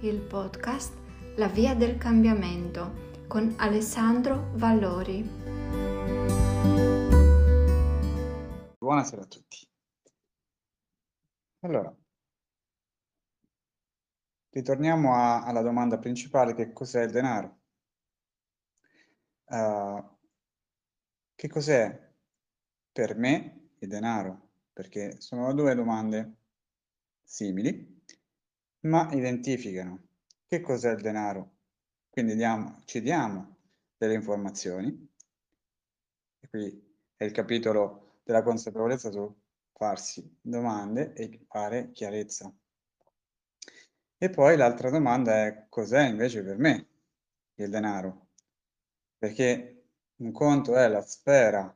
il podcast La via del cambiamento con Alessandro Vallori. Buonasera a tutti. Allora, ritorniamo a, alla domanda principale che cos'è il denaro? Uh, che cos'è per me il denaro? Perché sono due domande simili ma identificano che cos'è il denaro. Quindi diamo, ci diamo delle informazioni, e qui è il capitolo della consapevolezza su farsi domande e fare chiarezza. E poi l'altra domanda è cos'è invece per me il denaro? Perché un conto è la sfera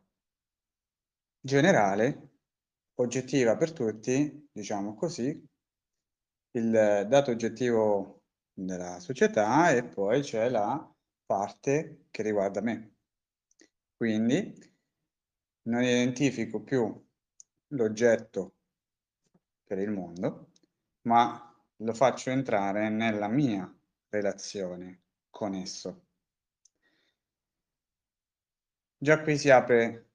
generale, oggettiva per tutti, diciamo così, il dato oggettivo della società e poi c'è la parte che riguarda me. Quindi non identifico più l'oggetto per il mondo, ma lo faccio entrare nella mia relazione con esso. Già qui si apre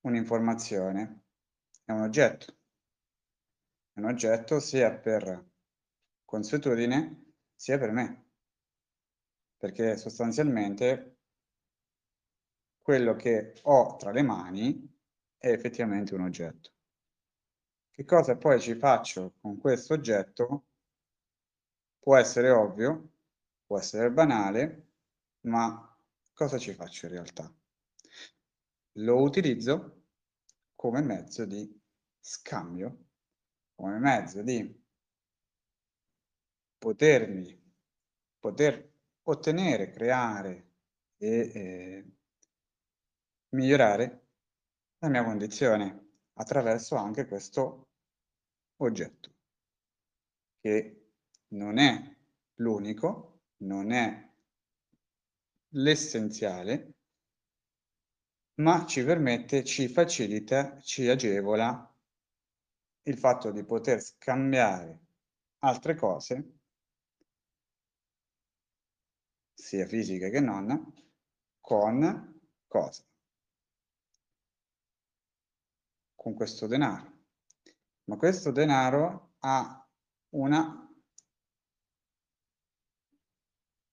un'informazione, è un oggetto. Un oggetto sia per consuetudine sia per me, perché sostanzialmente quello che ho tra le mani è effettivamente un oggetto. Che cosa poi ci faccio con questo oggetto può essere ovvio, può essere banale, ma cosa ci faccio in realtà? Lo utilizzo come mezzo di scambio, come mezzo di potermi, poter ottenere, creare e eh, migliorare la mia condizione attraverso anche questo oggetto, che non è l'unico, non è l'essenziale, ma ci permette, ci facilita, ci agevola il fatto di poter scambiare altre cose sia fisiche che non, con cosa? Con questo denaro. Ma questo denaro ha una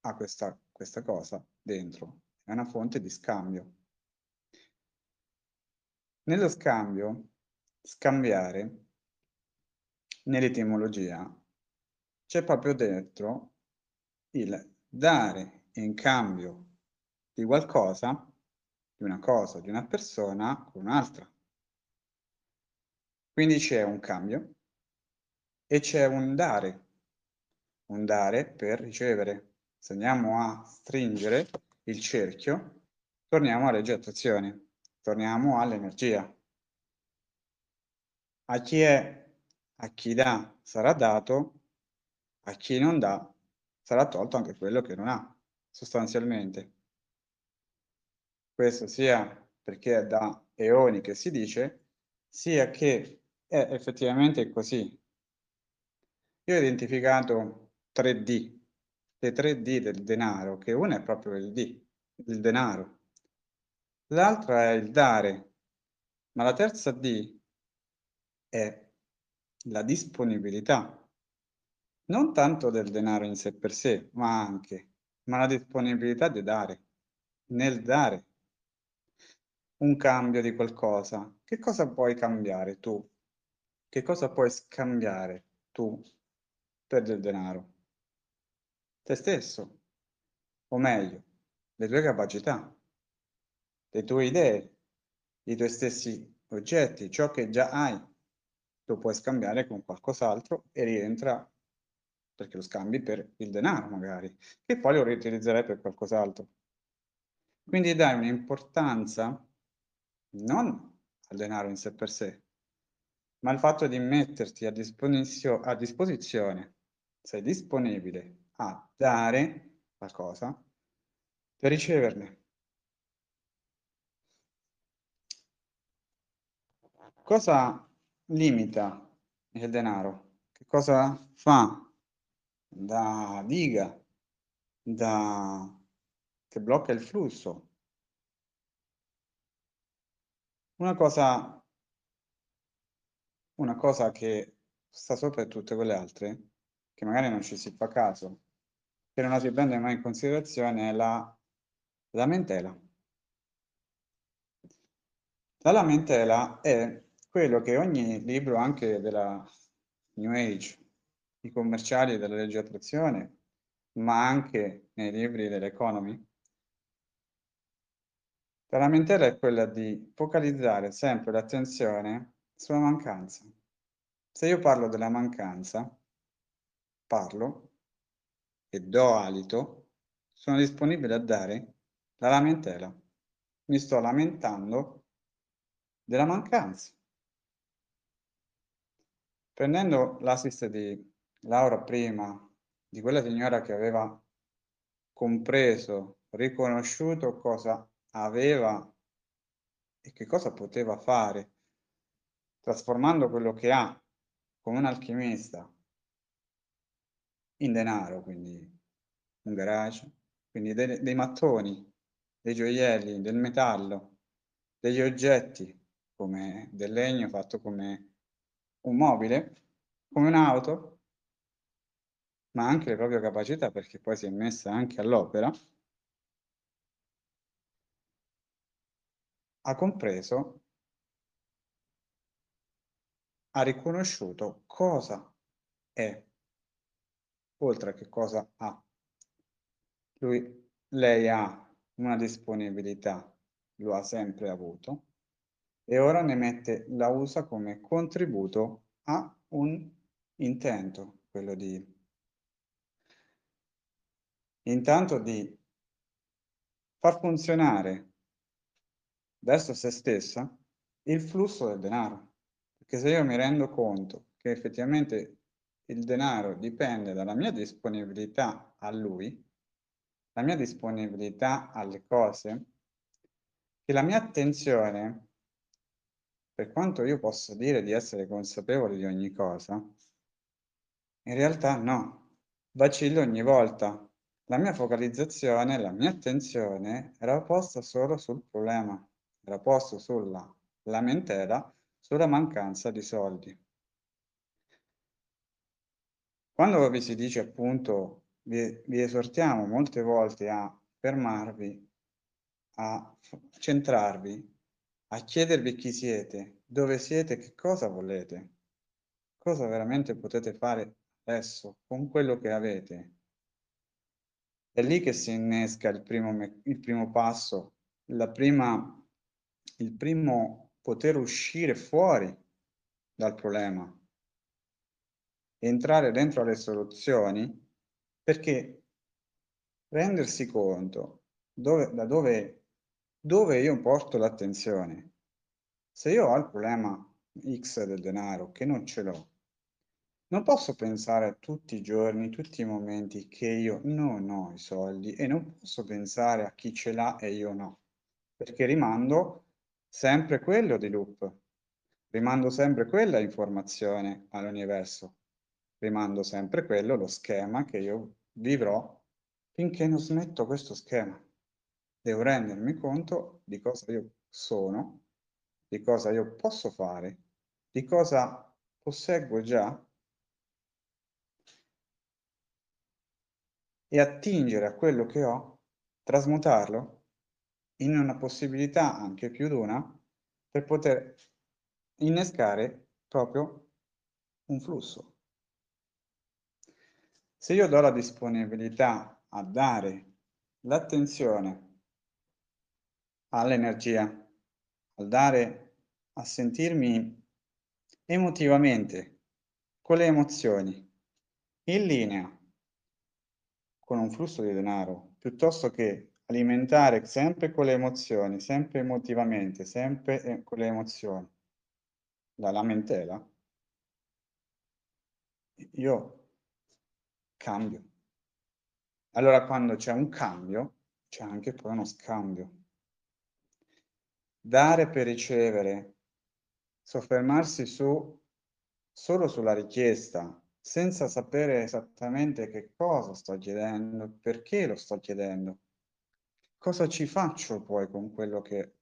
ha questa, questa cosa dentro, è una fonte di scambio. Nello scambio, scambiare, nell'etimologia, c'è proprio dentro il dare in cambio di qualcosa, di una cosa, di una persona, con un'altra. Quindi c'è un cambio e c'è un dare, un dare per ricevere. Se andiamo a stringere il cerchio, torniamo alle gettazioni, torniamo all'energia. A chi è, a chi dà sarà dato, a chi non dà sarà tolto anche quello che non ha sostanzialmente. Questo sia perché è da eoni che si dice, sia che è effettivamente così. Io ho identificato 3D, le 3D del denaro, che una è proprio il D, il denaro. L'altra è il dare, ma la terza D è la disponibilità, non tanto del denaro in sé per sé, ma anche ma la disponibilità di dare, nel dare un cambio di qualcosa. Che cosa puoi cambiare tu? Che cosa puoi scambiare tu per del denaro? Te stesso, o meglio, le tue capacità, le tue idee, i tuoi stessi oggetti, ciò che già hai, lo puoi scambiare con qualcos'altro e rientra perché lo scambi per il denaro magari, che poi lo riutilizzerai per qualcos'altro. Quindi dai un'importanza non al denaro in sé per sé, ma al fatto di metterti a, disposizio a disposizione, sei disponibile a dare qualcosa per riceverne. Cosa limita il denaro? Che cosa fa da diga, da... che blocca il flusso. Una cosa, una cosa che sta sopra tutte quelle altre, che magari non ci si fa caso, che non la si prende mai in considerazione, è la lamentela. La lamentela è quello che ogni libro, anche della New Age, i commerciali della legge attrazione, ma anche nei libri dell'economy, la lamentela è quella di focalizzare sempre l'attenzione sulla mancanza. Se io parlo della mancanza, parlo e do alito, sono disponibile a dare la lamentela. Mi sto lamentando della mancanza. Prendendo l'assist di Laura prima, di quella signora che aveva compreso, riconosciuto cosa aveva e che cosa poteva fare, trasformando quello che ha come un alchimista in denaro, quindi un garage, quindi dei, dei mattoni, dei gioielli, del metallo, degli oggetti come del legno fatto come un mobile, come un'auto, ma anche le proprie capacità perché poi si è messa anche all'opera, ha compreso, ha riconosciuto cosa è, oltre a che cosa ha. Lui, lei ha una disponibilità, lo ha sempre avuto, e ora ne mette, la usa come contributo a un intento, quello di intanto di far funzionare verso se stessa il flusso del denaro. Perché se io mi rendo conto che effettivamente il denaro dipende dalla mia disponibilità a lui, la mia disponibilità alle cose, che la mia attenzione, per quanto io possa dire di essere consapevole di ogni cosa, in realtà no, vacillo ogni volta. La mia focalizzazione, la mia attenzione era posta solo sul problema era posto sulla lamentela sulla mancanza di soldi. Quando vi si dice appunto, vi, vi esortiamo molte volte a fermarvi, a centrarvi, a chiedervi chi siete, dove siete, che cosa volete, cosa veramente potete fare adesso con quello che avete. È lì che si innesca il primo, il primo passo, prima il primo poter uscire fuori dal problema, entrare dentro alle soluzioni, perché rendersi conto dove, da dove, dove io porto l'attenzione. Se io ho il problema X del denaro, che non ce l'ho, non posso pensare tutti i giorni, tutti i momenti che io non ho i soldi e non posso pensare a chi ce l'ha e io no, perché rimando sempre quello di loop. Rimando sempre quella informazione all'universo. Rimando sempre quello, lo schema che io vivrò finché non smetto questo schema. Devo rendermi conto di cosa io sono, di cosa io posso fare, di cosa posseggo già e attingere a quello che ho, trasmutarlo in una possibilità, anche più di una, per poter innescare proprio un flusso. Se io do la disponibilità a dare l'attenzione all'energia, al dare a sentirmi emotivamente con le emozioni in linea con un flusso di denaro, piuttosto che alimentare sempre con le emozioni, sempre emotivamente, sempre eh, con le emozioni, la lamentela, io cambio. Allora quando c'è un cambio, c'è anche poi uno scambio. Dare per ricevere, soffermarsi su, solo sulla richiesta senza sapere esattamente che cosa sto chiedendo, perché lo sto chiedendo. Cosa ci faccio poi con quello che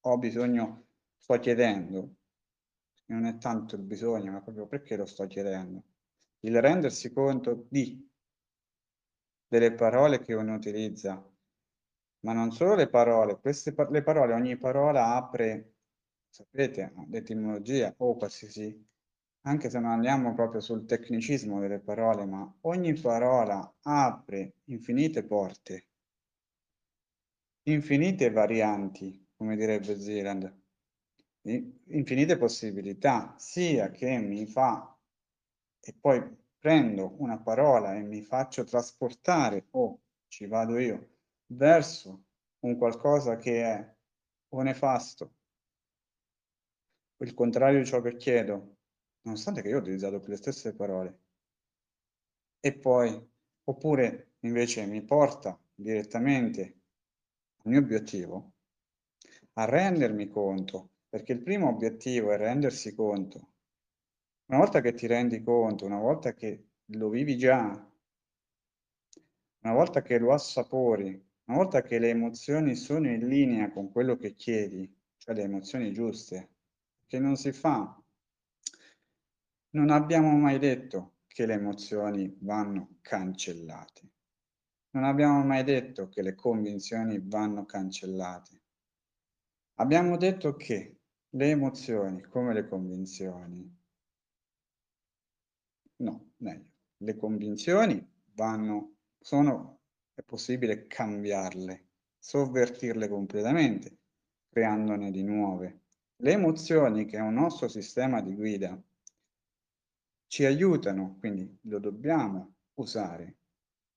ho bisogno, sto chiedendo? Non è tanto il bisogno, ma proprio perché lo sto chiedendo. Il rendersi conto di delle parole che uno utilizza, ma non solo le parole, queste pa le parole, ogni parola apre, sapete, l'etimologia o qualsiasi anche se non andiamo proprio sul tecnicismo delle parole, ma ogni parola apre infinite porte, infinite varianti, come direbbe Zealand, infinite possibilità, sia che mi fa. E poi prendo una parola e mi faccio trasportare o ci vado io verso un qualcosa che è o nefasto, il contrario di ciò che chiedo, nonostante che io ho utilizzato le stesse parole. E poi, oppure invece mi porta direttamente al mio obiettivo, a rendermi conto, perché il primo obiettivo è rendersi conto. Una volta che ti rendi conto, una volta che lo vivi già, una volta che lo assapori, una volta che le emozioni sono in linea con quello che chiedi, cioè le emozioni giuste, che non si fa non abbiamo mai detto che le emozioni vanno cancellate. Non abbiamo mai detto che le convinzioni vanno cancellate. Abbiamo detto che le emozioni, come le convinzioni, no, meglio, le convinzioni vanno, sono, è possibile cambiarle, sovvertirle completamente, creandone di nuove. Le emozioni, che è un nostro sistema di guida, ci aiutano, quindi lo dobbiamo usare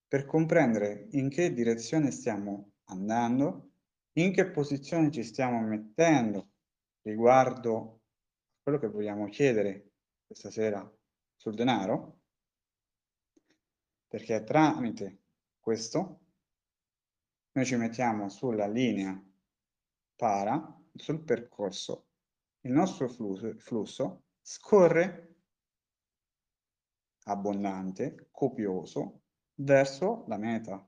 per comprendere in che direzione stiamo andando, in che posizione ci stiamo mettendo riguardo a quello che vogliamo chiedere questa sera sul denaro, perché tramite questo noi ci mettiamo sulla linea para, sul percorso, il nostro flusso, flusso scorre abbondante, copioso, verso la meta.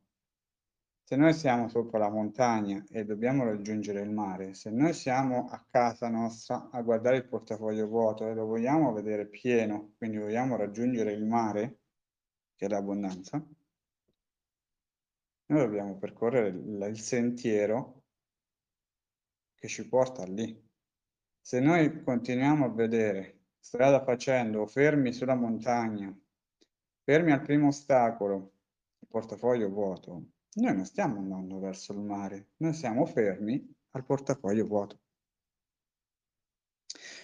Se noi siamo sopra la montagna e dobbiamo raggiungere il mare, se noi siamo a casa nostra a guardare il portafoglio vuoto e lo vogliamo vedere pieno, quindi vogliamo raggiungere il mare, che è l'abbondanza, noi dobbiamo percorrere il, il sentiero che ci porta lì. Se noi continuiamo a vedere strada facendo, fermi sulla montagna, fermi al primo ostacolo, il portafoglio vuoto, noi non stiamo andando verso il mare, noi siamo fermi al portafoglio vuoto.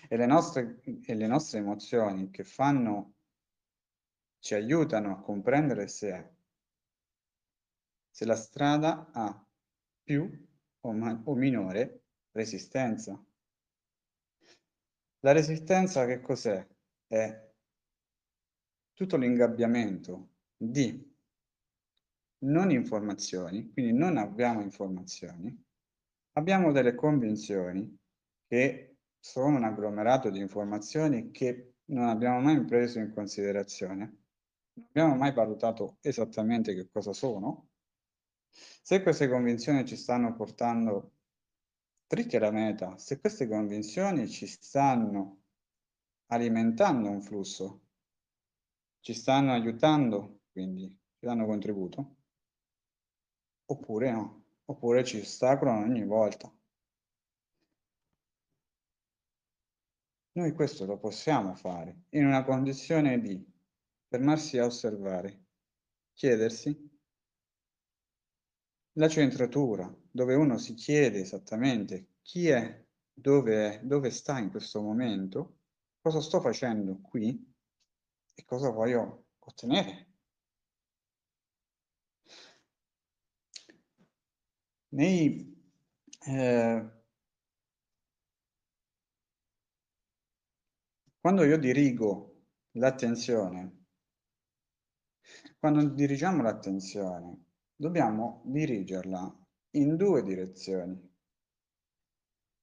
E le nostre, e le nostre emozioni che fanno, ci aiutano a comprendere se, se la strada ha più o, ma, o minore resistenza. La resistenza che cos'è? È tutto l'ingabbiamento di non informazioni, quindi non abbiamo informazioni, abbiamo delle convinzioni che sono un agglomerato di informazioni che non abbiamo mai preso in considerazione, non abbiamo mai valutato esattamente che cosa sono. Se queste convinzioni ci stanno portando dritti alla meta, se queste convinzioni ci stanno alimentando un flusso, ci stanno aiutando, quindi ci danno contributo, oppure no, oppure ci ostacolano ogni volta. Noi questo lo possiamo fare in una condizione di fermarsi a osservare, chiedersi la centratura, dove uno si chiede esattamente chi è, dove è, dove sta in questo momento, cosa sto facendo qui e cosa voglio ottenere. Nei, eh, quando io dirigo l'attenzione, quando dirigiamo l'attenzione, dobbiamo dirigerla in due direzioni.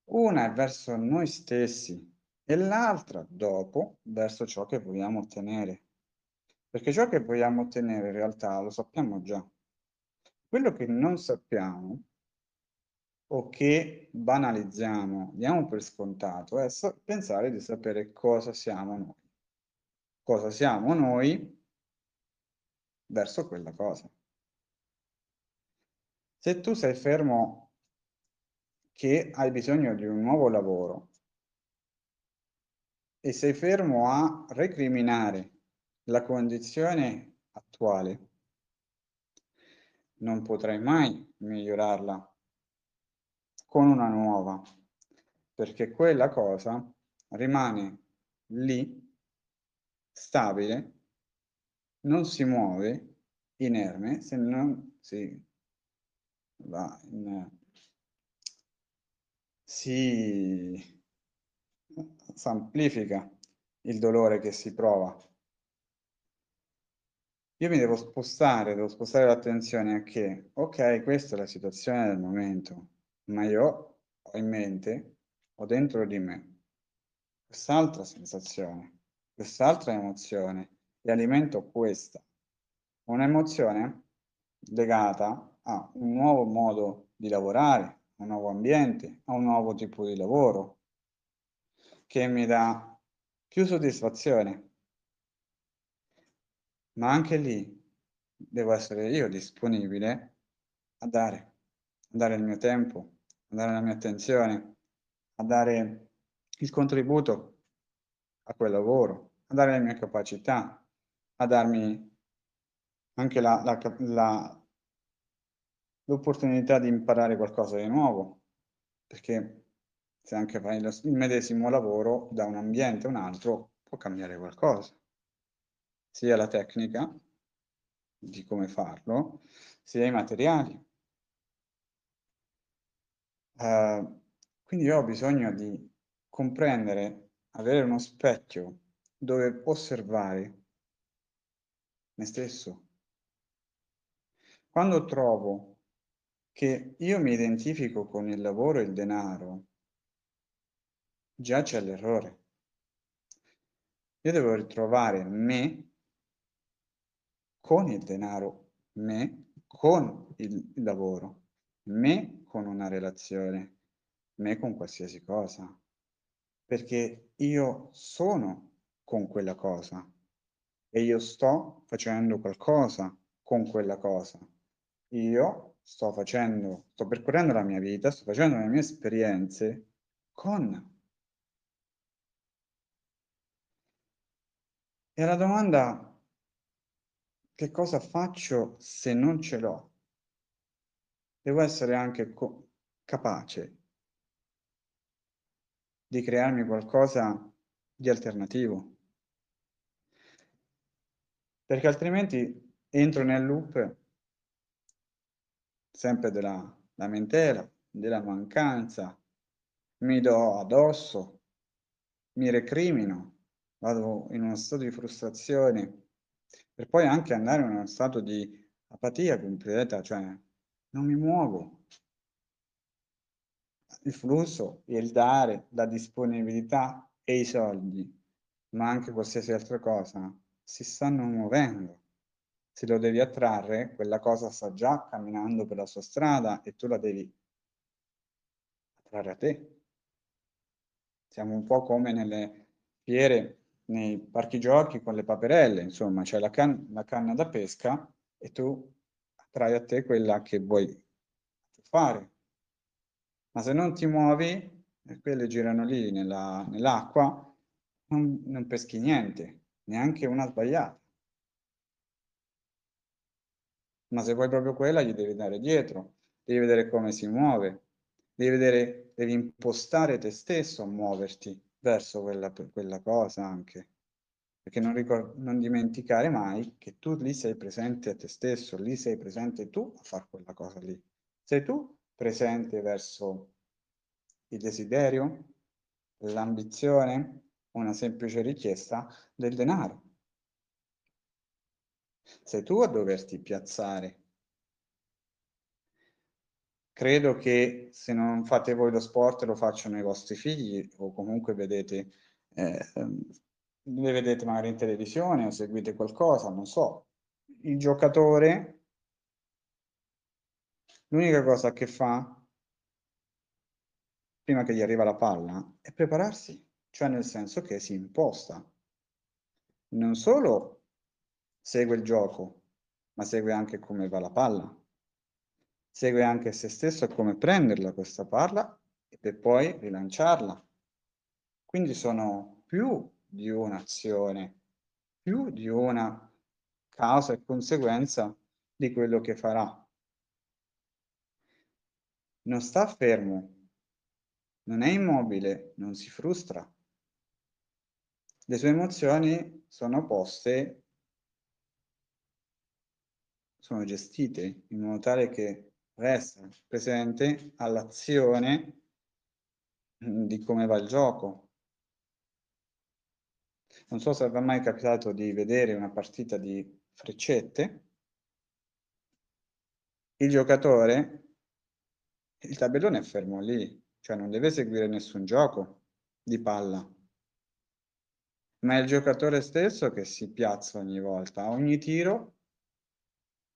Una è verso noi stessi, e l'altra dopo verso ciò che vogliamo ottenere. Perché ciò che vogliamo ottenere in realtà lo sappiamo già. Quello che non sappiamo o che banalizziamo, diamo per scontato, è pensare di sapere cosa siamo noi. Cosa siamo noi verso quella cosa. Se tu sei fermo che hai bisogno di un nuovo lavoro e sei fermo a recriminare la condizione attuale, non potrai mai migliorarla con una nuova, perché quella cosa rimane lì, stabile, non si muove, inerme, se non si va in, si amplifica il dolore che si prova. Io mi devo spostare, devo spostare l'attenzione a che, ok, questa è la situazione del momento, ma io ho in mente, ho dentro di me, quest'altra sensazione, quest'altra emozione e alimento questa. Un'emozione legata a un nuovo modo di lavorare, a un nuovo ambiente, a un nuovo tipo di lavoro, che mi dà più soddisfazione. Ma anche lì devo essere io disponibile a dare, a dare il mio tempo, a dare la mia attenzione, a dare il contributo a quel lavoro, a dare le mie capacità, a darmi anche la, l'opportunità di imparare qualcosa di nuovo, perché se anche fai lo, il medesimo lavoro da un ambiente a un altro può cambiare qualcosa, sia la tecnica di come farlo, sia i materiali. Uh, quindi io ho bisogno di comprendere, avere uno specchio dove osservare me stesso. Quando trovo che io mi identifico con il lavoro e il denaro, già c'è l'errore. Io devo ritrovare me con il denaro, me con il lavoro, me con una relazione, me con qualsiasi cosa, perché io sono con quella cosa e io sto facendo qualcosa con quella cosa. Io sto facendo, sto percorrendo la mia vita, sto facendo le mie esperienze con. E la domanda che cosa faccio se non ce l'ho? Devo essere anche capace di crearmi qualcosa di alternativo perché altrimenti entro nel loop sempre della lamentela, della mancanza, mi do addosso, mi recrimino, vado in uno stato di frustrazione, per poi anche andare in uno stato di apatia completa, cioè non mi muovo. Il flusso, il dare, la disponibilità e i soldi, ma anche qualsiasi altra cosa, si stanno muovendo. Se lo devi attrarre, quella cosa sta già camminando per la sua strada e tu la devi attrarre a te. Siamo un po' come nelle fiere, nei parchi giochi con le paperelle, insomma, c'è la, can la canna da pesca e tu attrai a te quella che vuoi fare. Ma se non ti muovi, e quelle girano lì nell'acqua, nell non, non peschi niente neanche una sbagliata. Ma se vuoi proprio quella, gli devi dare dietro, devi vedere come si muove, devi, vedere, devi impostare te stesso a muoverti verso quella, quella cosa anche. Perché non, ricord- non dimenticare mai che tu lì sei presente a te stesso, lì sei presente tu a fare quella cosa lì. Sei tu presente verso il desiderio, l'ambizione, una semplice richiesta del denaro. Sei tu a doverti piazzare. Credo che se non fate voi lo sport lo facciano i vostri figli o comunque vedete eh, vedete magari in televisione o seguite qualcosa, non so. Il giocatore, l'unica cosa che fa prima che gli arriva la palla è prepararsi, cioè nel senso che si imposta. Non solo segue il gioco, ma segue anche come va la palla. Segue anche se stesso come prenderla questa palla e poi rilanciarla. Quindi sono più di un'azione, più di una causa e conseguenza di quello che farà. Non sta fermo, non è immobile, non si frustra. Le sue emozioni sono poste, sono gestite in modo tale che resta presente all'azione di come va il gioco. Non so se vi è mai capitato di vedere una partita di freccette. Il giocatore, il tabellone è fermo lì, cioè non deve seguire nessun gioco di palla, ma è il giocatore stesso che si piazza ogni volta, ogni tiro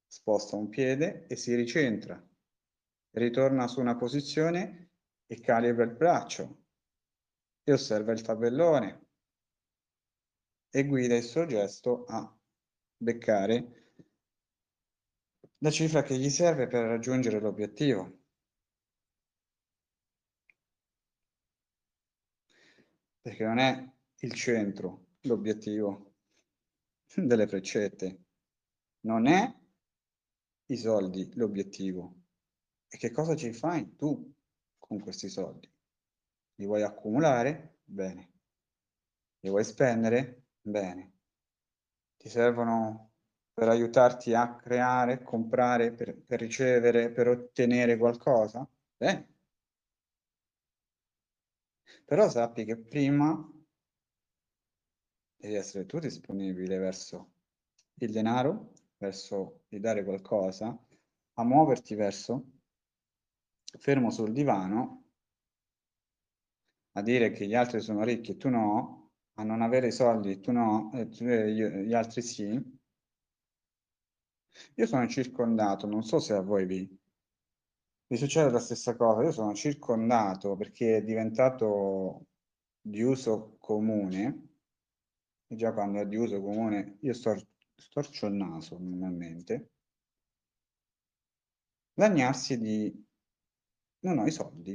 sposta un piede e si ricentra, ritorna su una posizione e calibra il braccio e osserva il tabellone e guida il suo gesto a beccare la cifra che gli serve per raggiungere l'obiettivo. Perché non è il centro l'obiettivo delle freccette, non è i soldi l'obiettivo. E che cosa ci fai tu con questi soldi? Li vuoi accumulare? Bene. Li vuoi spendere? Bene. Ti servono per aiutarti a creare, comprare, per, per ricevere, per ottenere qualcosa? Bene. Però sappi che prima devi essere tu disponibile verso il denaro, verso di dare qualcosa, a muoverti verso, fermo sul divano, a dire che gli altri sono ricchi e tu no, a non avere i soldi tu no, e tu, eh, gli altri sì. Io sono circondato, non so se a voi vi, vi succede la stessa cosa, io sono circondato perché è diventato di uso comune, e già quando è di uso comune io stor storcio il naso normalmente, lagnarsi di non ho i soldi.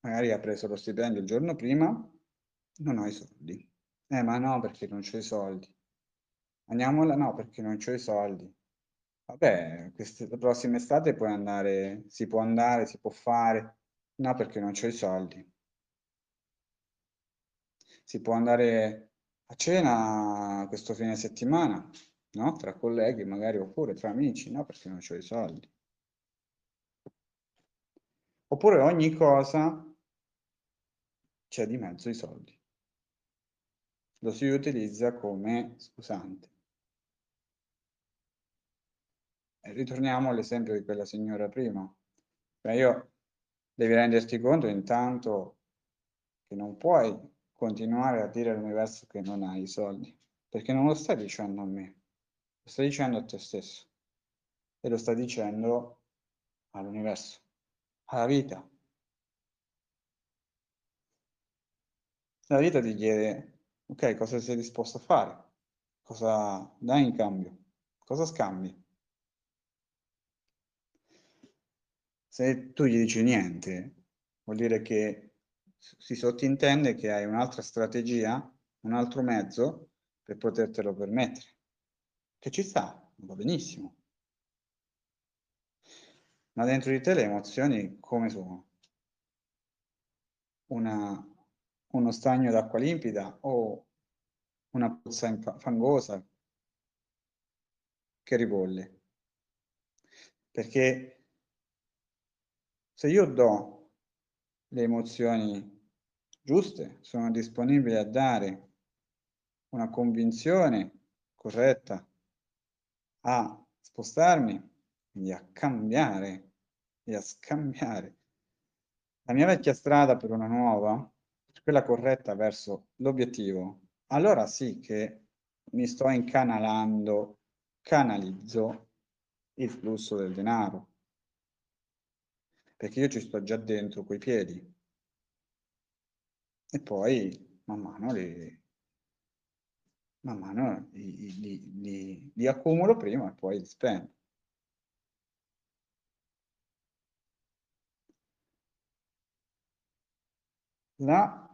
Magari ha preso lo stipendio il giorno prima, non ho i soldi. Eh, ma no, perché non c'ho i soldi. Andiamola? No, perché non c'ho i soldi. Vabbè, la prossima estate puoi andare, si può andare, si può fare. No, perché non c'ho i soldi. Si può andare a cena questo fine settimana, no? Tra colleghi magari, oppure tra amici, no? Perché non c'ho i soldi. Oppure ogni cosa c'è di mezzo i soldi. Lo si utilizza come scusante. E ritorniamo all'esempio di quella signora prima. Beh, io devi renderti conto intanto che non puoi continuare a dire all'universo che non hai i soldi, perché non lo stai dicendo a me, lo stai dicendo a te stesso e lo stai dicendo all'universo, alla vita. La vita ti chiede, ok, cosa sei disposto a fare? Cosa dai in cambio? Cosa scambi? Se tu gli dici niente, vuol dire che si sottintende che hai un'altra strategia, un altro mezzo per potertelo permettere. Che ci sta, va benissimo. Ma dentro di te le emozioni come sono? Una uno stagno d'acqua limpida o una pozza fangosa che ribolle. Perché se io do le emozioni giuste, sono disponibile a dare una convinzione corretta, a spostarmi, quindi a cambiare e a scambiare la mia vecchia strada per una nuova, quella corretta verso l'obiettivo, allora sì che mi sto incanalando, canalizzo il flusso del denaro. Perché io ci sto già dentro coi piedi. E poi man mano li, man mano li, li, li, accumulo prima e poi li spendo. La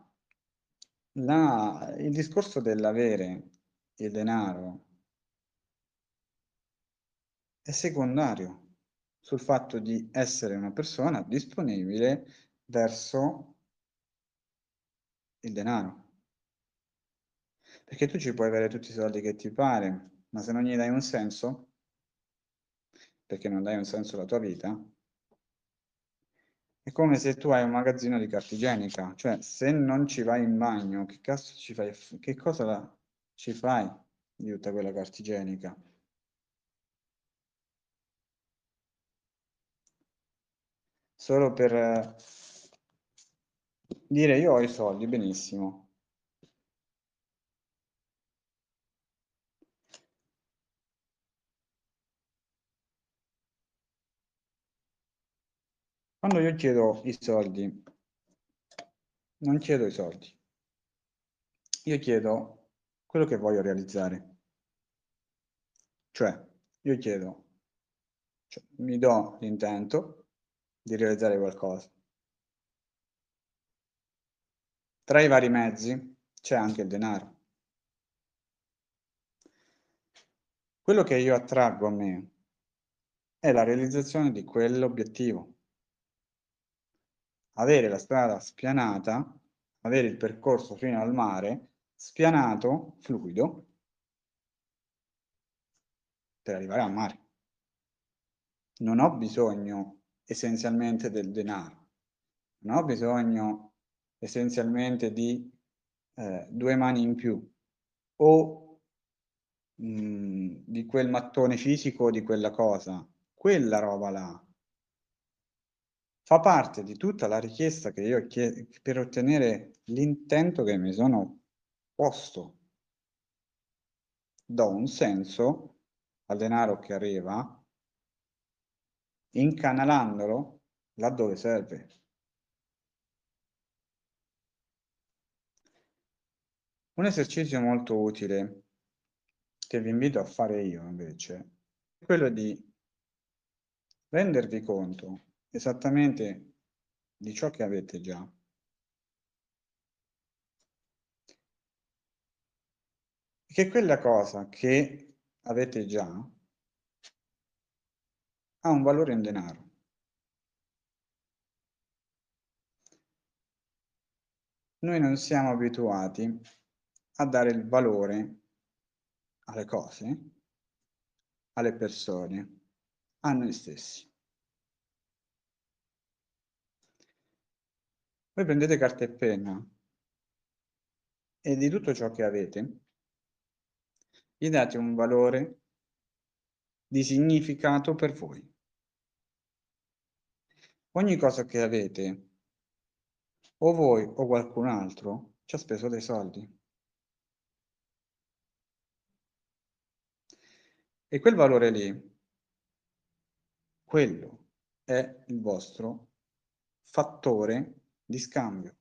la, il discorso dell'avere il denaro è secondario sul fatto di essere una persona disponibile verso il denaro. Perché tu ci puoi avere tutti i soldi che ti pare, ma se non gli dai un senso, perché non dai un senso alla tua vita, è come se tu hai un magazzino di carta igienica, cioè se non ci vai in bagno, che cazzo ci fai? Che cosa la, ci fai di tutta quella carta igienica? Solo per eh, dire io ho i soldi, benissimo. Quando io chiedo i soldi, non chiedo i soldi, io chiedo quello che voglio realizzare. Cioè, io chiedo, cioè, mi do l'intento di realizzare qualcosa. Tra i vari mezzi c'è anche il denaro. Quello che io attraggo a me è la realizzazione di quell'obiettivo avere la strada spianata, avere il percorso fino al mare spianato, fluido, per arrivare al mare. Non ho bisogno essenzialmente del denaro, non ho bisogno essenzialmente di eh, due mani in più o mh, mm, di quel mattone fisico o di quella cosa, quella roba là fa parte di tutta la richiesta che io chiedo per ottenere l'intento che mi sono posto. Do un senso al denaro che arriva incanalandolo laddove serve. Un esercizio molto utile che vi invito a fare io invece è quello di rendervi conto esattamente di ciò che avete già. Che quella cosa che avete già ha un valore in denaro. Noi non siamo abituati a dare il valore alle cose, alle persone, a noi stessi. Voi prendete carta e penna e di tutto ciò che avete gli date un valore di significato per voi. Ogni cosa che avete, o voi o qualcun altro, ci ha speso dei soldi. E quel valore lì, quello è il vostro fattore di scambio.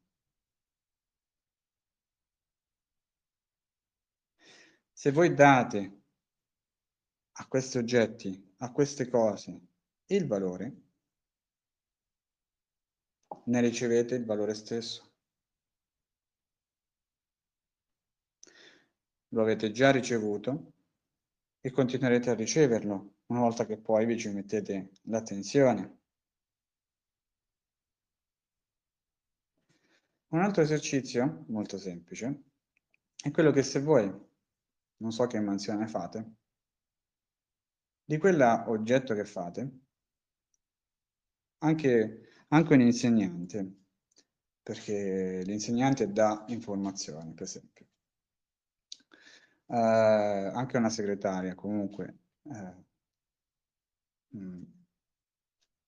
Se voi date a questi oggetti, a queste cose, il valore, ne ricevete il valore stesso. Lo avete già ricevuto e continuerete a riceverlo una volta che poi vi ci mettete l'attenzione. Un altro esercizio, molto semplice, è quello che se voi, non so che mansione fate, di quell'oggetto che fate, anche, anche un insegnante, perché l'insegnante dà informazioni, per esempio, eh, anche una segretaria comunque eh, mm,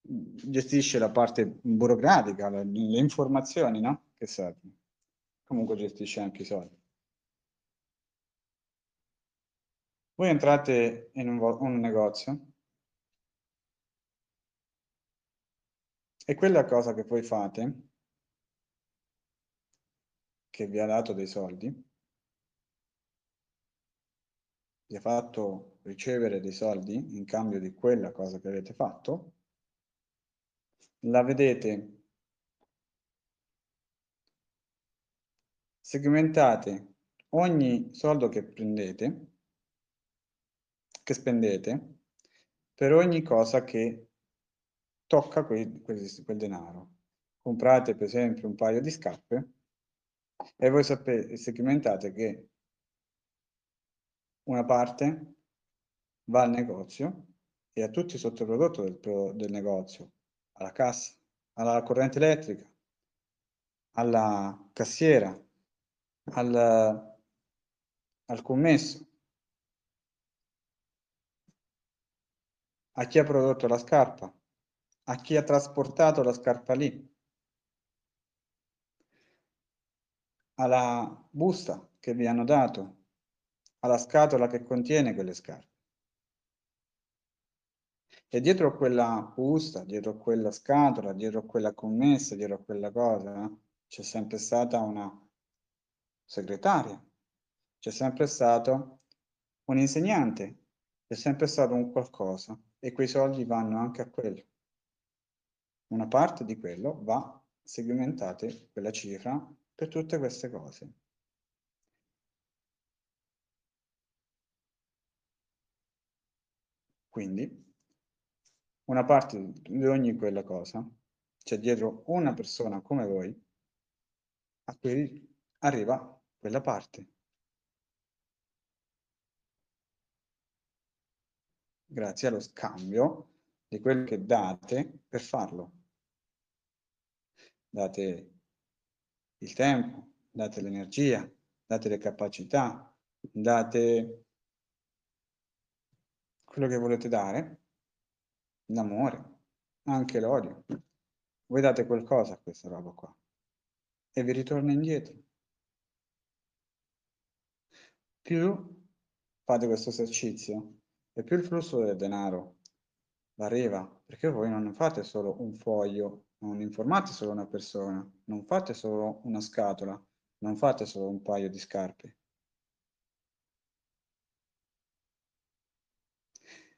gestisce la parte burocratica, le, le informazioni, no? Che servono. comunque gestisce anche i soldi. Voi entrate in un, un negozio e quella cosa che voi fate, che vi ha dato dei soldi, vi ha fatto ricevere dei soldi in cambio di quella cosa che avete fatto, la vedete segmentate ogni soldo che prendete, che spendete, per ogni cosa che tocca quel, quel, quel denaro. Comprate per esempio un paio di scarpe e voi sapete, segmentate che una parte va al negozio e a tutti i sottoprodotti del, del negozio, alla cassa, alla corrente elettrica, alla cassiera, al, al commesso, a chi ha prodotto la scarpa, a chi ha trasportato la scarpa lì, alla busta che vi hanno dato, alla scatola che contiene quelle scarpe. E dietro quella busta, dietro quella scatola, dietro quella commessa, dietro quella cosa, c'è sempre stata una segretaria, c'è sempre stato un insegnante, c'è sempre stato un qualcosa e quei soldi vanno anche a quello. Una parte di quello va segmentate quella cifra per tutte queste cose. Quindi una parte di ogni quella cosa, c'è dietro una persona come voi, a cui arriva quella parte. Grazie allo scambio di quello che date per farlo. Date il tempo, date l'energia, date le capacità, date quello che volete dare, l'amore, anche l'odio. Voi date qualcosa a questa roba qua e vi ritorna indietro più fate questo esercizio e più il flusso del denaro arriva, perché voi non fate solo un foglio, non informate solo una persona, non fate solo una scatola, non fate solo un paio di scarpe.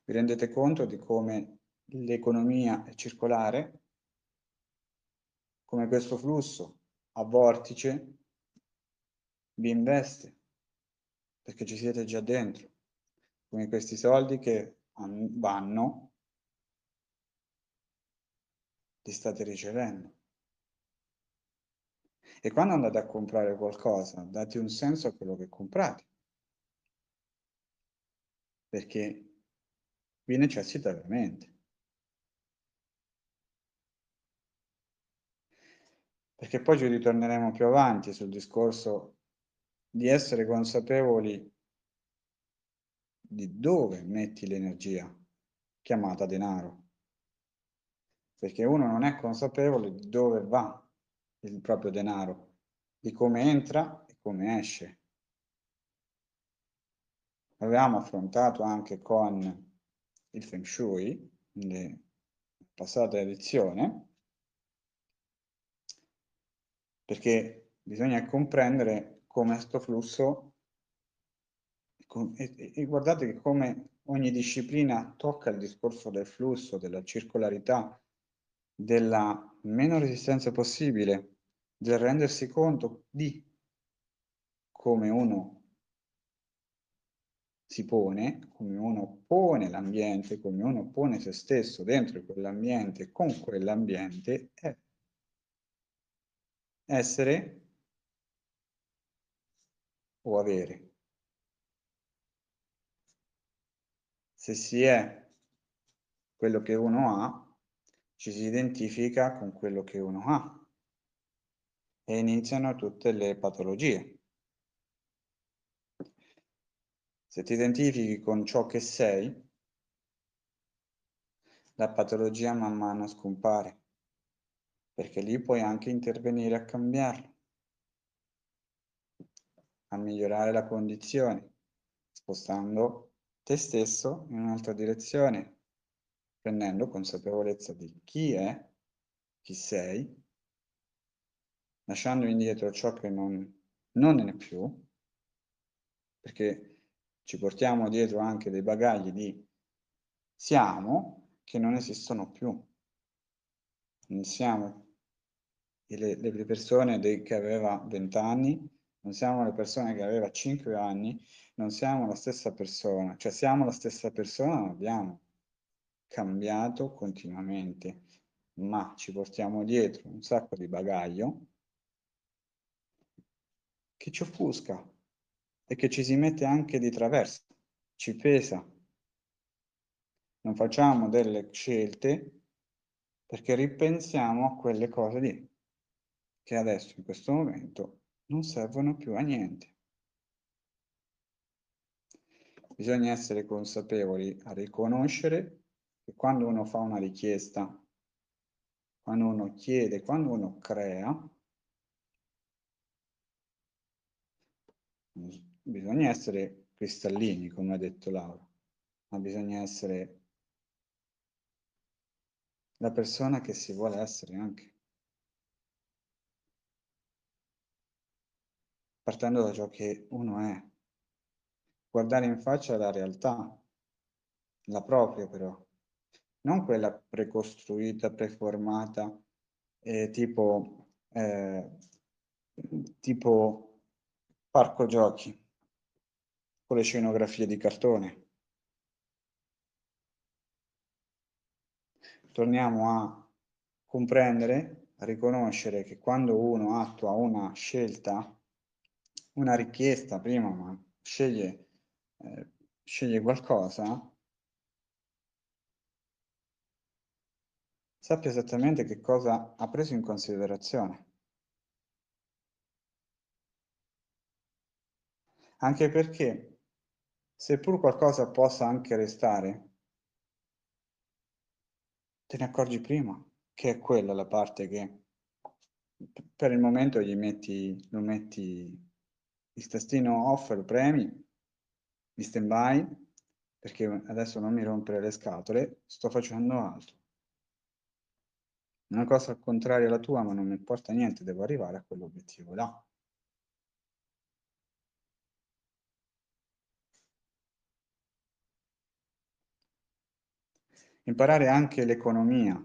Vi rendete conto di come l'economia è circolare, come questo flusso a vortice vi investe perché ci siete già dentro. Come questi soldi che vanno, li state ricevendo. E quando andate a comprare qualcosa, date un senso a quello che comprate. Perché vi necessita veramente. Perché poi ci ritorneremo più avanti sul discorso di essere consapevoli di dove metti l'energia chiamata denaro. Perché uno non è consapevole di dove va il proprio denaro, di come entra e come esce. Avevamo affrontato anche con il Feng Shui, nella passata edizione, perché bisogna comprendere come questo flusso e, e, guardate che come ogni disciplina tocca il discorso del flusso, della circolarità, della meno resistenza possibile, del rendersi conto di come uno si pone, come uno pone l'ambiente, come uno pone se stesso dentro quell'ambiente, con quell'ambiente, è essere o avere. Se si è quello che uno ha, ci si identifica con quello che uno ha e iniziano tutte le patologie. Se ti identifichi con ciò che sei, la patologia man mano scompare, perché lì puoi anche intervenire a cambiarlo. A migliorare la condizione, spostando te stesso in un'altra direzione, prendendo consapevolezza di chi è, chi sei, lasciando indietro ciò che non, non è più, perché ci portiamo dietro anche dei bagagli di siamo che non esistono più. Non siamo le, le persone dei, che aveva 20 anni, non siamo le persone che aveva 5 anni, non siamo la stessa persona, cioè siamo la stessa persona, ma abbiamo cambiato continuamente, ma ci portiamo dietro un sacco di bagaglio che ci offusca e che ci si mette anche di traverso, ci pesa. Non facciamo delle scelte perché ripensiamo a quelle cose lì che adesso in questo momento non servono più a niente. Bisogna essere consapevoli a riconoscere che quando uno fa una richiesta, quando uno chiede, quando uno crea, bisogna essere cristallini, come ha detto Laura, ma bisogna essere la persona che si vuole essere anche. Partendo da ciò che uno è. Guardare in faccia la realtà, la propria però, non quella precostruita, preformata, eh, tipo, eh, tipo parco giochi, con le scenografie di cartone. Torniamo a comprendere, a riconoscere che quando uno attua una scelta, una richiesta prima, ma sceglie, eh, sceglie qualcosa, sappia esattamente che cosa ha preso in considerazione. Anche perché, seppur qualcosa possa anche restare, te ne accorgi prima che è quella la parte che per il momento gli metti, lo metti il tastino off, lo premi, mi stand by, perché adesso non mi rompere le scatole, sto facendo altro una cosa contraria alla tua, ma non mi importa niente, devo arrivare a quell'obiettivo là. Imparare anche l'economia,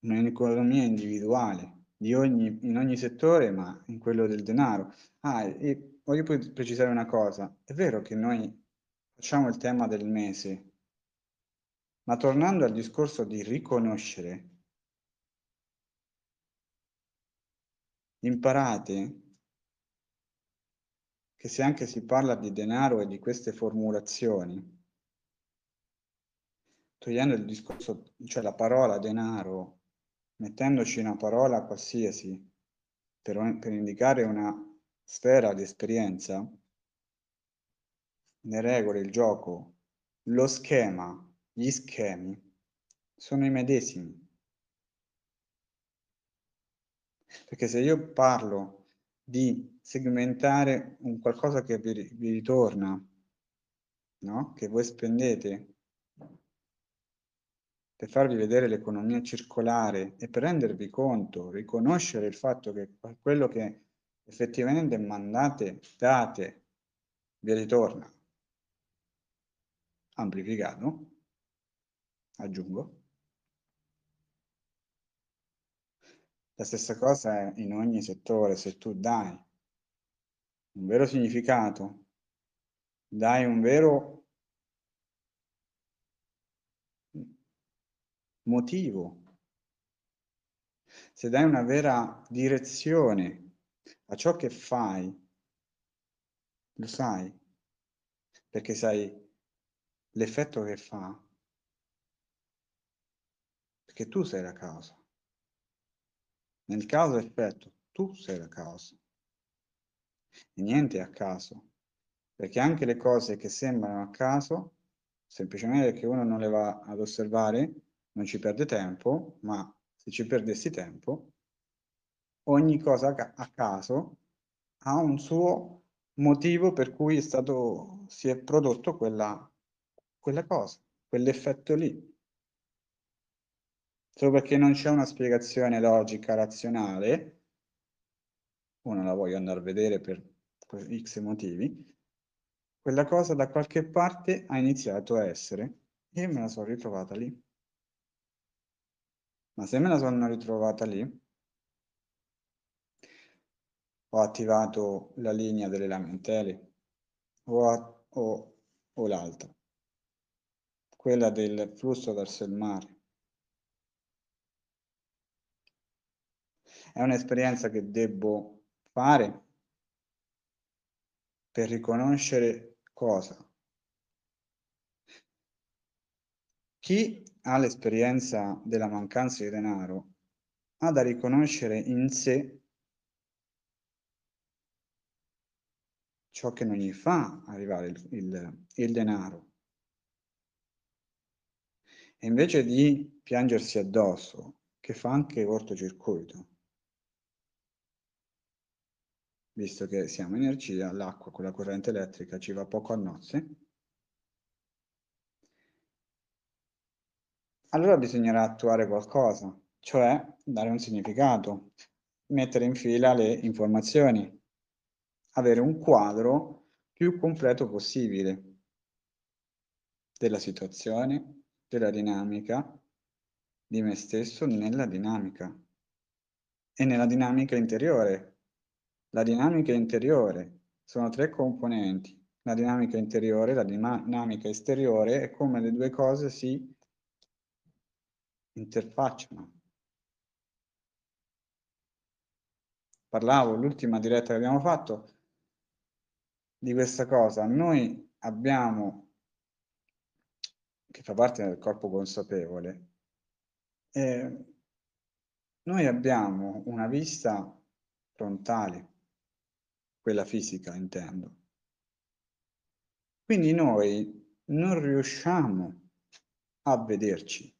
un'economia individuale di ogni, in ogni settore, ma in quello del denaro. Ah, e voglio precisare una cosa, è vero che noi facciamo il tema del mese, ma tornando al discorso di riconoscere, imparate che se anche si parla di denaro e di queste formulazioni, togliendo il discorso, cioè la parola denaro, mettendoci una parola qualsiasi per, per indicare una sfera di esperienza, le regole, il gioco, lo schema, gli schemi sono i medesimi. Perché se io parlo di segmentare un qualcosa che vi, vi ritorna, no? che voi spendete per farvi vedere l'economia circolare e per rendervi conto, riconoscere il fatto che quello che effettivamente mandate, date, vi ritorna amplificato, aggiungo. La stessa cosa è in ogni settore, se tu dai un vero significato, dai un vero motivo, se dai una vera direzione a ciò che fai, lo sai, perché sai l'effetto che fa, perché tu sei la causa. Nel caso effetto, tu sei la causa. E niente a caso, perché anche le cose che sembrano a caso, semplicemente perché uno non le va ad osservare, non ci perde tempo, ma se ci perdessi tempo, ogni cosa a caso ha un suo motivo per cui è stato, si è prodotto quella, quella cosa, quell'effetto lì. Solo perché non c'è una spiegazione logica, razionale, o non la voglio andare a vedere per x motivi, quella cosa da qualche parte ha iniziato a essere e me la sono ritrovata lì. Ma se me la sono ritrovata lì, ho attivato la linea delle lamentele o, o, o l'altra, quella del flusso verso il mare. È un'esperienza che devo fare per riconoscere cosa? Chi ha l'esperienza della mancanza di denaro ha da riconoscere in sé ciò che non gli fa arrivare il, il, il denaro. E invece di piangersi addosso, che fa anche cortocircuito, visto che siamo energia, l'acqua con la corrente elettrica ci va poco a nozze, allora bisognerà attuare qualcosa, cioè dare un significato, mettere in fila le informazioni, avere un quadro più completo possibile della situazione, della dinamica, di me stesso nella dinamica e nella dinamica interiore. La dinamica interiore sono tre componenti. La dinamica interiore, la dinamica esteriore è come le due cose si interfacciano. Parlavo l'ultima diretta che abbiamo fatto di questa cosa. Noi abbiamo, che fa parte del corpo consapevole, eh, noi abbiamo una vista frontale, quella fisica intendo. Quindi noi non riusciamo a vederci.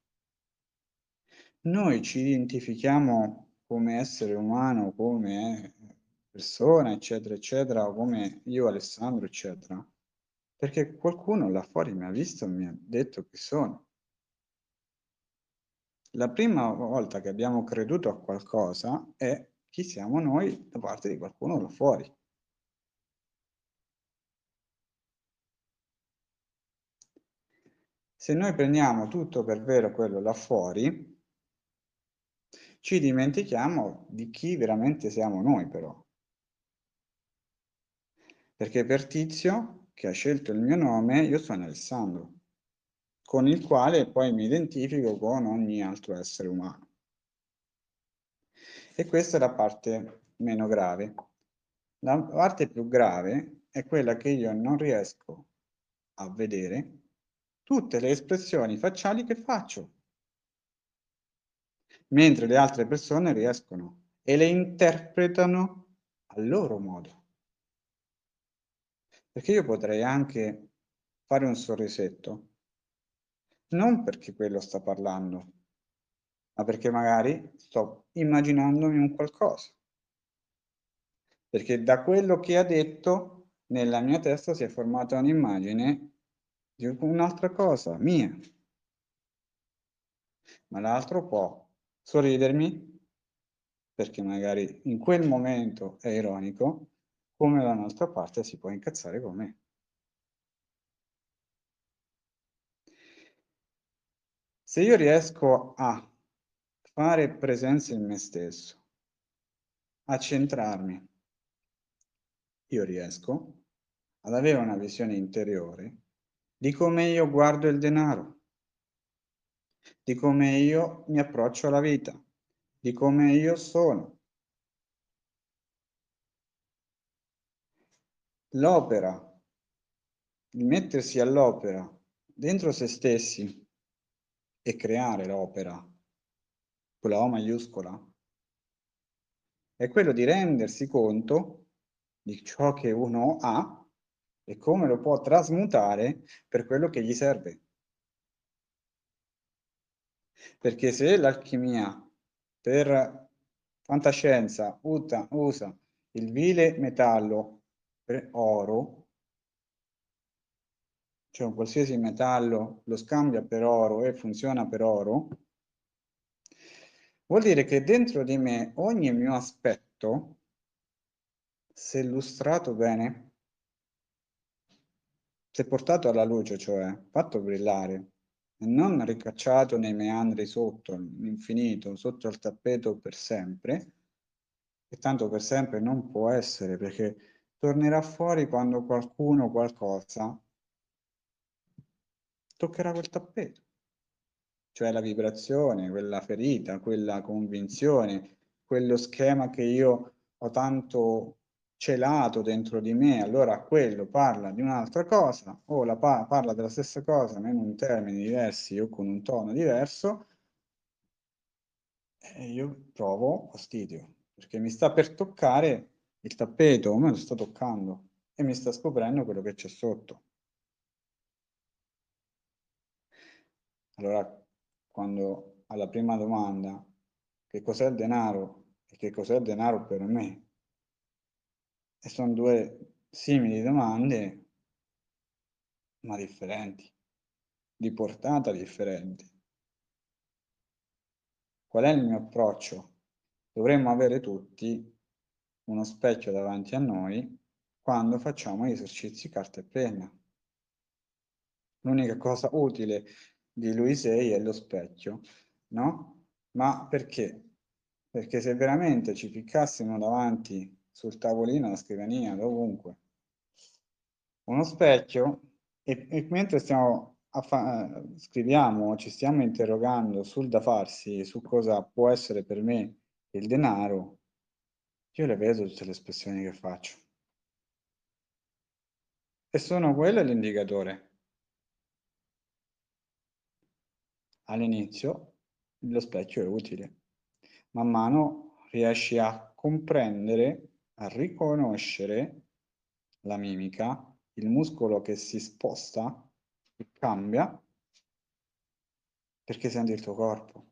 Noi ci identifichiamo come essere umano, come persona, eccetera, eccetera, o come io, Alessandro, eccetera, perché qualcuno là fuori mi ha visto e mi ha detto che sono. La prima volta che abbiamo creduto a qualcosa è chi siamo noi da parte di qualcuno là fuori. Se noi prendiamo tutto per vero quello là fuori, ci dimentichiamo di chi veramente siamo noi però. Perché per Tizio, che ha scelto il mio nome, io sono Alessandro, con il quale poi mi identifico con ogni altro essere umano. E questa è la parte meno grave. La parte più grave è quella che io non riesco a vedere tutte le espressioni facciali che faccio, mentre le altre persone riescono e le interpretano a loro modo. Perché io potrei anche fare un sorrisetto, non perché quello sta parlando, ma perché magari sto immaginandomi un qualcosa. Perché da quello che ha detto, nella mia testa si è formata un'immagine di un'altra cosa, mia. Ma l'altro può sorridermi, perché magari in quel momento è ironico, come dall'altra parte si può incazzare con me. Se io riesco a fare presenza in me stesso, a centrarmi, io riesco ad avere una visione interiore di come io guardo il denaro, di come io mi approccio alla vita, di come io sono, l'opera, il mettersi all'opera dentro se stessi e creare l'opera, con la O maiuscola, è quello di rendersi conto di ciò che uno ha e come lo può trasmutare per quello che gli serve. Perché se l'alchimia per fantascienza usa il vile metallo per oro, cioè un qualsiasi metallo lo scambia per oro e funziona per oro, vuol dire che dentro di me ogni mio aspetto, se illustrato bene, se portato alla luce, cioè fatto brillare, non ricacciato nei meandri sotto l'infinito, sotto il tappeto per sempre, e tanto per sempre non può essere perché tornerà fuori quando qualcuno qualcosa toccherà quel tappeto, cioè la vibrazione, quella ferita, quella convinzione, quello schema che io ho tanto celato dentro di me, allora quello parla di un'altra cosa o la pa parla della stessa cosa ma in termini diversi o con un tono diverso e io provo fastidio perché mi sta per toccare il tappeto, me lo sta toccando e mi sta scoprendo quello che c'è sotto. Allora, quando alla prima domanda, che cos'è il denaro e che cos'è il denaro per me, e sono due simili domande, ma differenti, di portata differenti. Qual è il mio approccio? Dovremmo avere tutti uno specchio davanti a noi quando facciamo gli esercizi carta e penna. L'unica cosa utile di lui sei è lo specchio, no? Ma perché? Perché se veramente ci ficcassimo davanti sul tavolino, alla scrivania, dovunque. Uno specchio e, e mentre stiamo scriviamo, ci stiamo interrogando sul da farsi, su cosa può essere per me il denaro, io le vedo tutte le espressioni che faccio. E sono quelle l'indicatore. All'inizio lo specchio è utile. Man mano riesci a comprendere a riconoscere la mimica, il muscolo che si sposta, e cambia, perché senti il tuo corpo,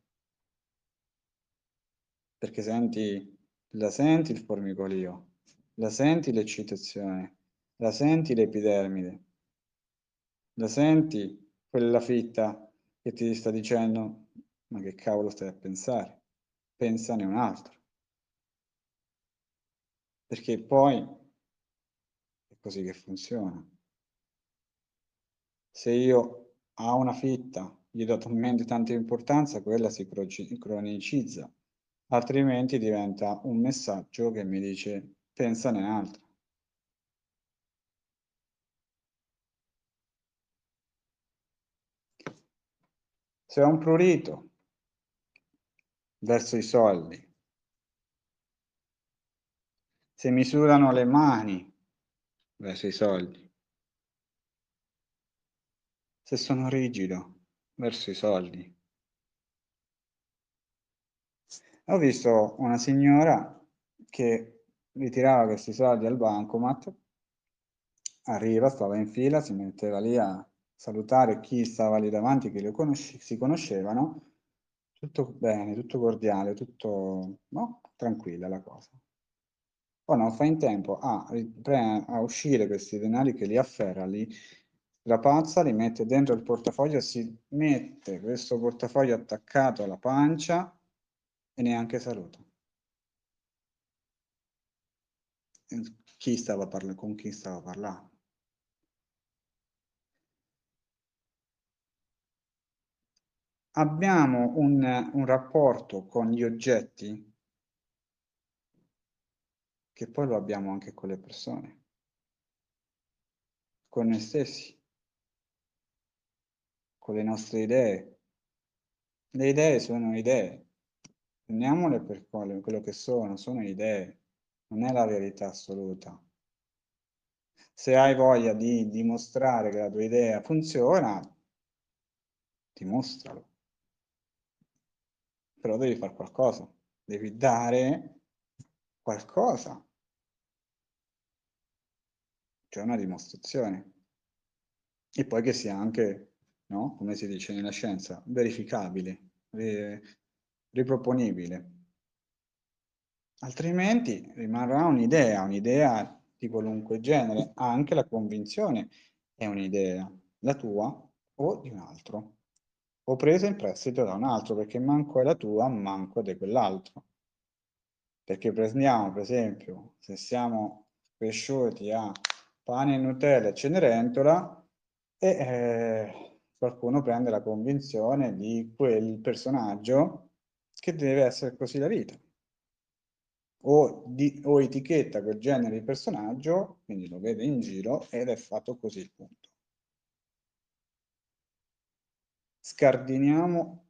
perché senti, la senti il formicolio, la senti l'eccitazione, la senti l'epidermide, la senti quella fitta che ti sta dicendo ma che cavolo stai a pensare? Pensane un altro perché poi è così che funziona. Se io a una fitta gli do talmente tanta importanza, quella si cronicizza, altrimenti diventa un messaggio che mi dice pensane in altro. Se ho un prurito verso i soldi, se mi sudano le mani verso i soldi, se sono rigido verso i soldi. Ho visto una signora che ritirava questi soldi al bancomat, arriva, stava in fila, si metteva lì a salutare chi stava lì davanti, che lo conosci, si conoscevano, tutto bene, tutto cordiale, tutto no? tranquilla la cosa. Poi non fa in tempo a, a uscire questi denari che li afferra, li strapazza, li mette dentro il portafoglio, si mette questo portafoglio attaccato alla pancia e neanche saluta. Chi stava parlando, con chi stava parlando? Abbiamo un, un rapporto con gli oggetti che poi lo abbiamo anche con le persone, con noi stessi, con le nostre idee. Le idee sono idee, prendiamole per quello che sono, sono idee, non è la verità assoluta. Se hai voglia di dimostrare che la tua idea funziona, dimostralo. Però devi fare qualcosa, devi dare qualcosa. C'è una dimostrazione. E poi che sia anche, no? come si dice nella scienza, verificabile, riproponibile. altrimenti rimarrà un'idea, un'idea di qualunque genere, anche la convinzione è un'idea, la tua o di un altro, o presa in prestito da un altro, perché manco è la tua, manco è di quell'altro. Perché prendiamo, per esempio, se siamo cresciuti a pane Nutella e Cenerentola, e eh, qualcuno prende la convinzione di quel personaggio che deve essere così la vita. O, di, o etichetta quel genere di personaggio, quindi lo vede in giro ed è fatto così il punto. Scardiniamo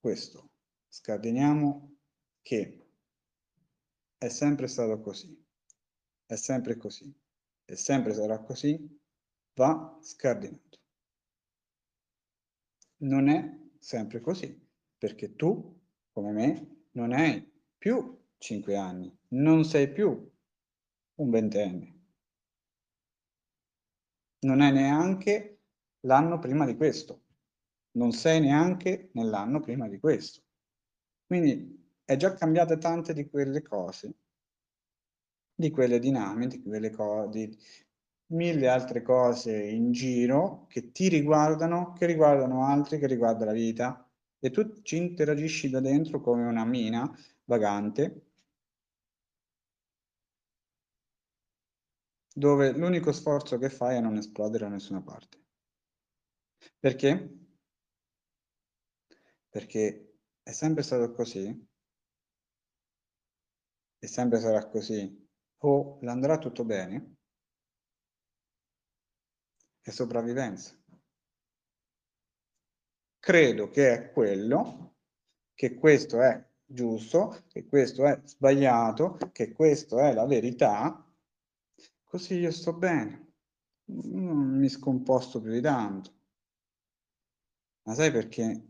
questo, scardiniamo che è sempre stato così, è sempre così, e sempre sarà così, va scardinato. Non è sempre così, perché tu, come me, non hai più 5 anni, non sei più un ventenne. Non è neanche l'anno prima di questo, non sei neanche nell'anno prima di questo. Quindi è già cambiate tante di quelle cose, di quelle dinamiche, di quelle di mille altre cose in giro che ti riguardano, che riguardano altri, che riguarda la vita e tu ci interagisci da dentro come una mina vagante dove l'unico sforzo che fai è non esplodere da nessuna parte. Perché? Perché è sempre stato così e sempre sarà così o l'andrà tutto bene è sopravvivenza. Credo che è quello, che questo è giusto, che questo è sbagliato, che questo è la verità, così io sto bene, non mi scomposto più di tanto. Ma sai perché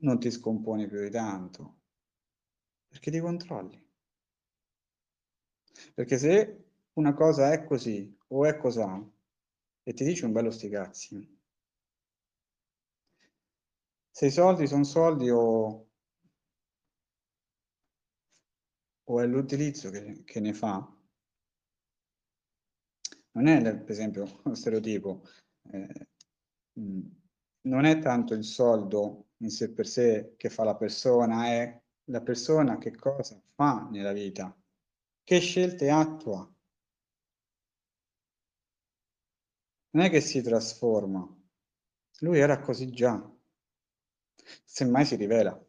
non ti scomponi più di tanto? Perché ti controlli. Perché se una cosa è così o è cos'ha e ti dice un bello sti se i soldi sono soldi o, o è l'utilizzo che, che, ne fa, non è per esempio uno stereotipo, eh, non è tanto il soldo in sé per sé che fa la persona, è la persona che cosa fa nella vita, che scelte attua. Non è che si trasforma, lui era così già semmai si rivela.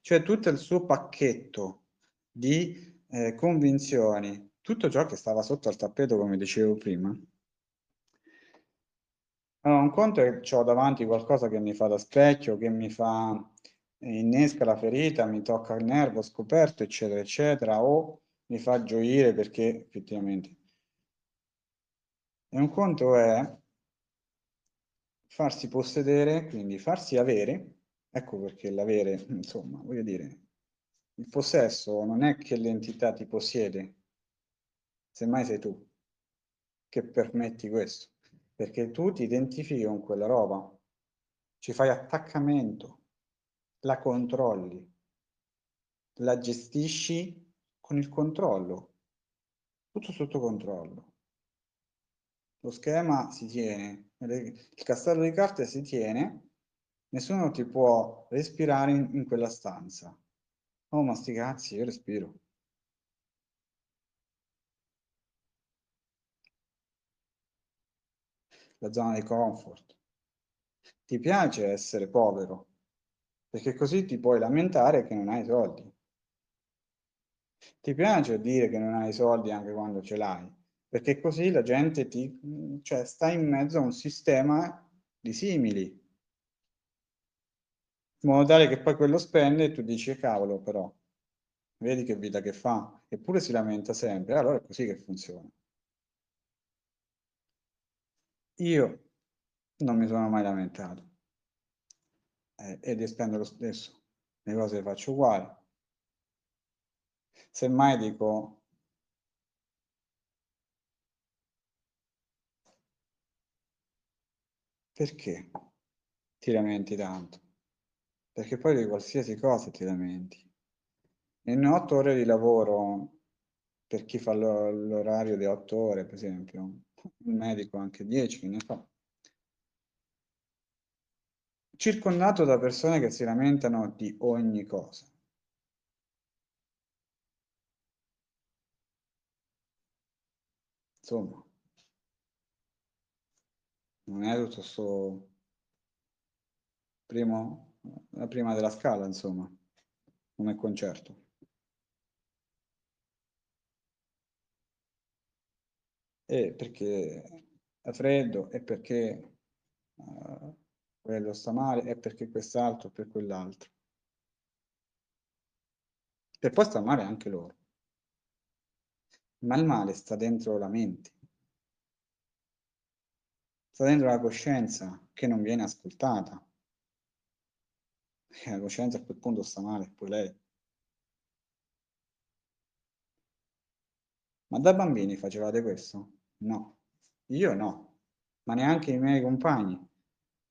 Cioè tutto il suo pacchetto di eh, convinzioni, tutto ciò che stava sotto al tappeto, come dicevo prima. Allora, un conto è che ho davanti qualcosa che mi fa da specchio, che mi fa innesca la ferita, mi tocca il nervo scoperto, eccetera, eccetera, o mi fa gioire perché effettivamente. E un conto è farsi possedere, quindi farsi avere, ecco perché l'avere, insomma, voglio dire, il possesso non è che l'entità ti possiede, semmai sei tu che permetti questo, perché tu ti identifichi con quella roba, ci fai attaccamento, la controlli, la gestisci con il controllo, tutto sotto controllo. Lo schema si tiene, il castello di carte si tiene, nessuno ti può respirare in, in quella stanza. Oh, ma sti cazzi, io respiro. La zona di comfort. Ti piace essere povero, perché così ti puoi lamentare che non hai soldi. Ti piace dire che non hai soldi anche quando ce l'hai, perché così la gente ti, cioè, sta in mezzo a un sistema di simili, in modo tale che poi quello spende e tu dici, cavolo però, vedi che vita che fa, eppure si lamenta sempre, allora è così che funziona. Io non mi sono mai lamentato eh, ed spendo lo stesso, le cose le faccio uguali. Semmai dico, Perché? ti lamenti tanto, perché poi di qualsiasi cosa ti lamenti. In otto ore di lavoro, per chi fa l'orario di otto ore, per esempio, il medico anche dieci, che ne so, circondato da persone che si lamentano di ogni cosa. Insomma, non è tutto sto primo, la prima della scala, insomma, come concerto. E perché è freddo, e perché uh, quello sta male, e perché quest'altro, per quell'altro. E poi sta male anche loro. Ma il male sta dentro la mente. Sta dentro la coscienza che non viene ascoltata. E la coscienza a quel punto sta male, poi lei. Ma da bambini facevate questo? No. Io no. Ma neanche i miei compagni.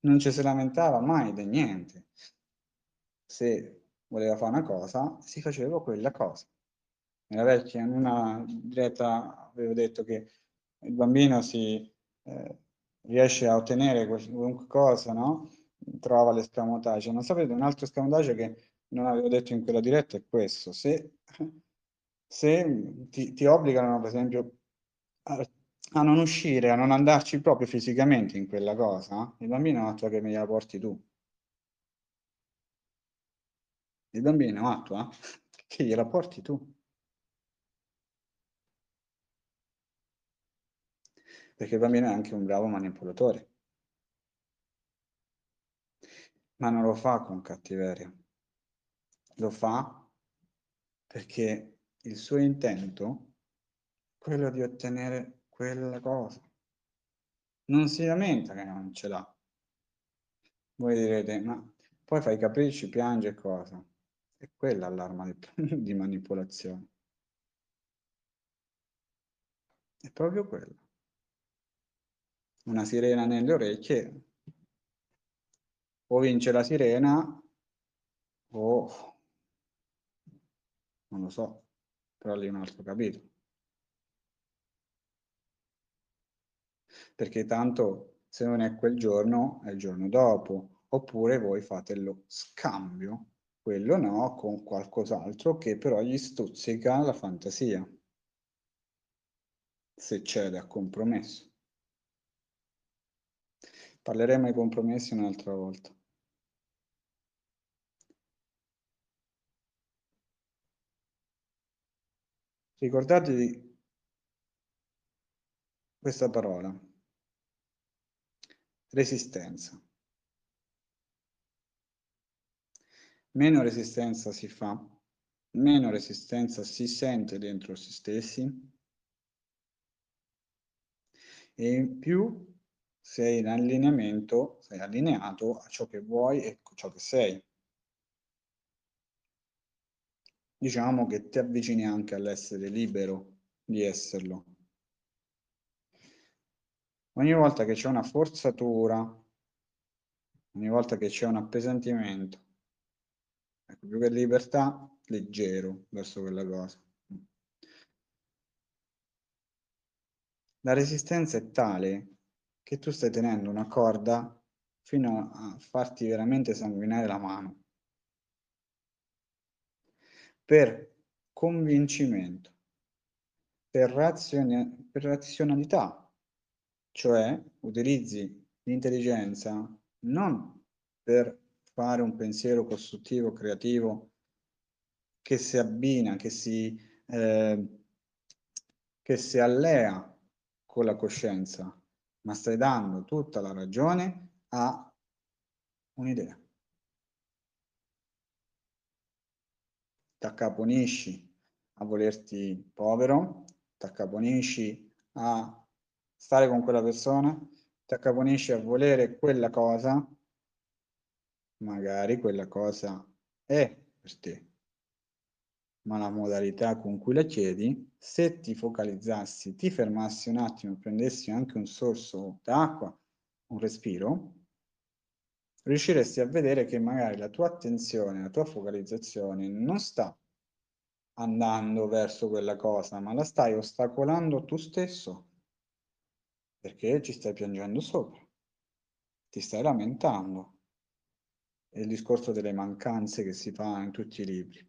Non ci si lamentava mai di niente. Se voleva fare una cosa, si faceva quella cosa. Nella vecchia, in una diretta, avevo detto che il bambino si eh, riesce a ottenere qualunque cosa, no? Trova l'escamotage. Non sapete, un altro escamotage che non avevo detto in quella diretta è questo. Se, se ti, ti obbligano, per esempio, a, a, non uscire, a non andarci proprio fisicamente in quella cosa, il bambino attua che me la porti tu. Il bambino attua che gliela porti tu. perché il bambino è anche un bravo manipolatore. Ma non lo fa con cattiveria, lo fa perché il suo intento è quello di ottenere quella cosa. Non si lamenta che non ce l'ha. Voi direte, ma poi fai i capricci, piange cosa? È quella l'arma di, di manipolazione. È proprio quella una sirena nelle orecchie, o vince la sirena o non lo so, però lì è un altro capitolo. Perché tanto se non è quel giorno, è il giorno dopo, oppure voi fate lo scambio, quello no, con qualcos'altro che però gli stuzzica la fantasia, se cede a compromesso. Parleremo ai compromessi un'altra volta. Ricordatevi questa parola, resistenza. Meno resistenza si fa, meno resistenza si sente dentro se stessi e in più sei in allineamento, sei allineato a ciò che vuoi e ciò che sei. Diciamo che ti avvicini anche all'essere libero di esserlo. Ogni volta che c'è una forzatura, ogni volta che c'è un appesantimento, ecco, più che libertà, leggero verso quella cosa. La resistenza è tale che tu stai tenendo una corda fino a farti veramente sanguinare la mano. Per convincimento, per, razione, per razionalità, cioè utilizzi l'intelligenza non per fare un pensiero costruttivo, creativo, che si abbina, che si, eh, che si allea con la coscienza, ma stai dando tutta la ragione a un'idea. Ti accaponisci a volerti povero, ti accaponisci a stare con quella persona, ti accaponisci a volere quella cosa, magari quella cosa è per te, ma la modalità con cui la chiedi, se ti focalizzassi, ti fermassi un attimo, prendessi anche un sorso d'acqua, un respiro, riusciresti a vedere che magari la tua attenzione, la tua focalizzazione non sta andando verso quella cosa, ma la stai ostacolando tu stesso perché ci stai piangendo sopra, ti stai lamentando. È il discorso delle mancanze che si fa in tutti i libri.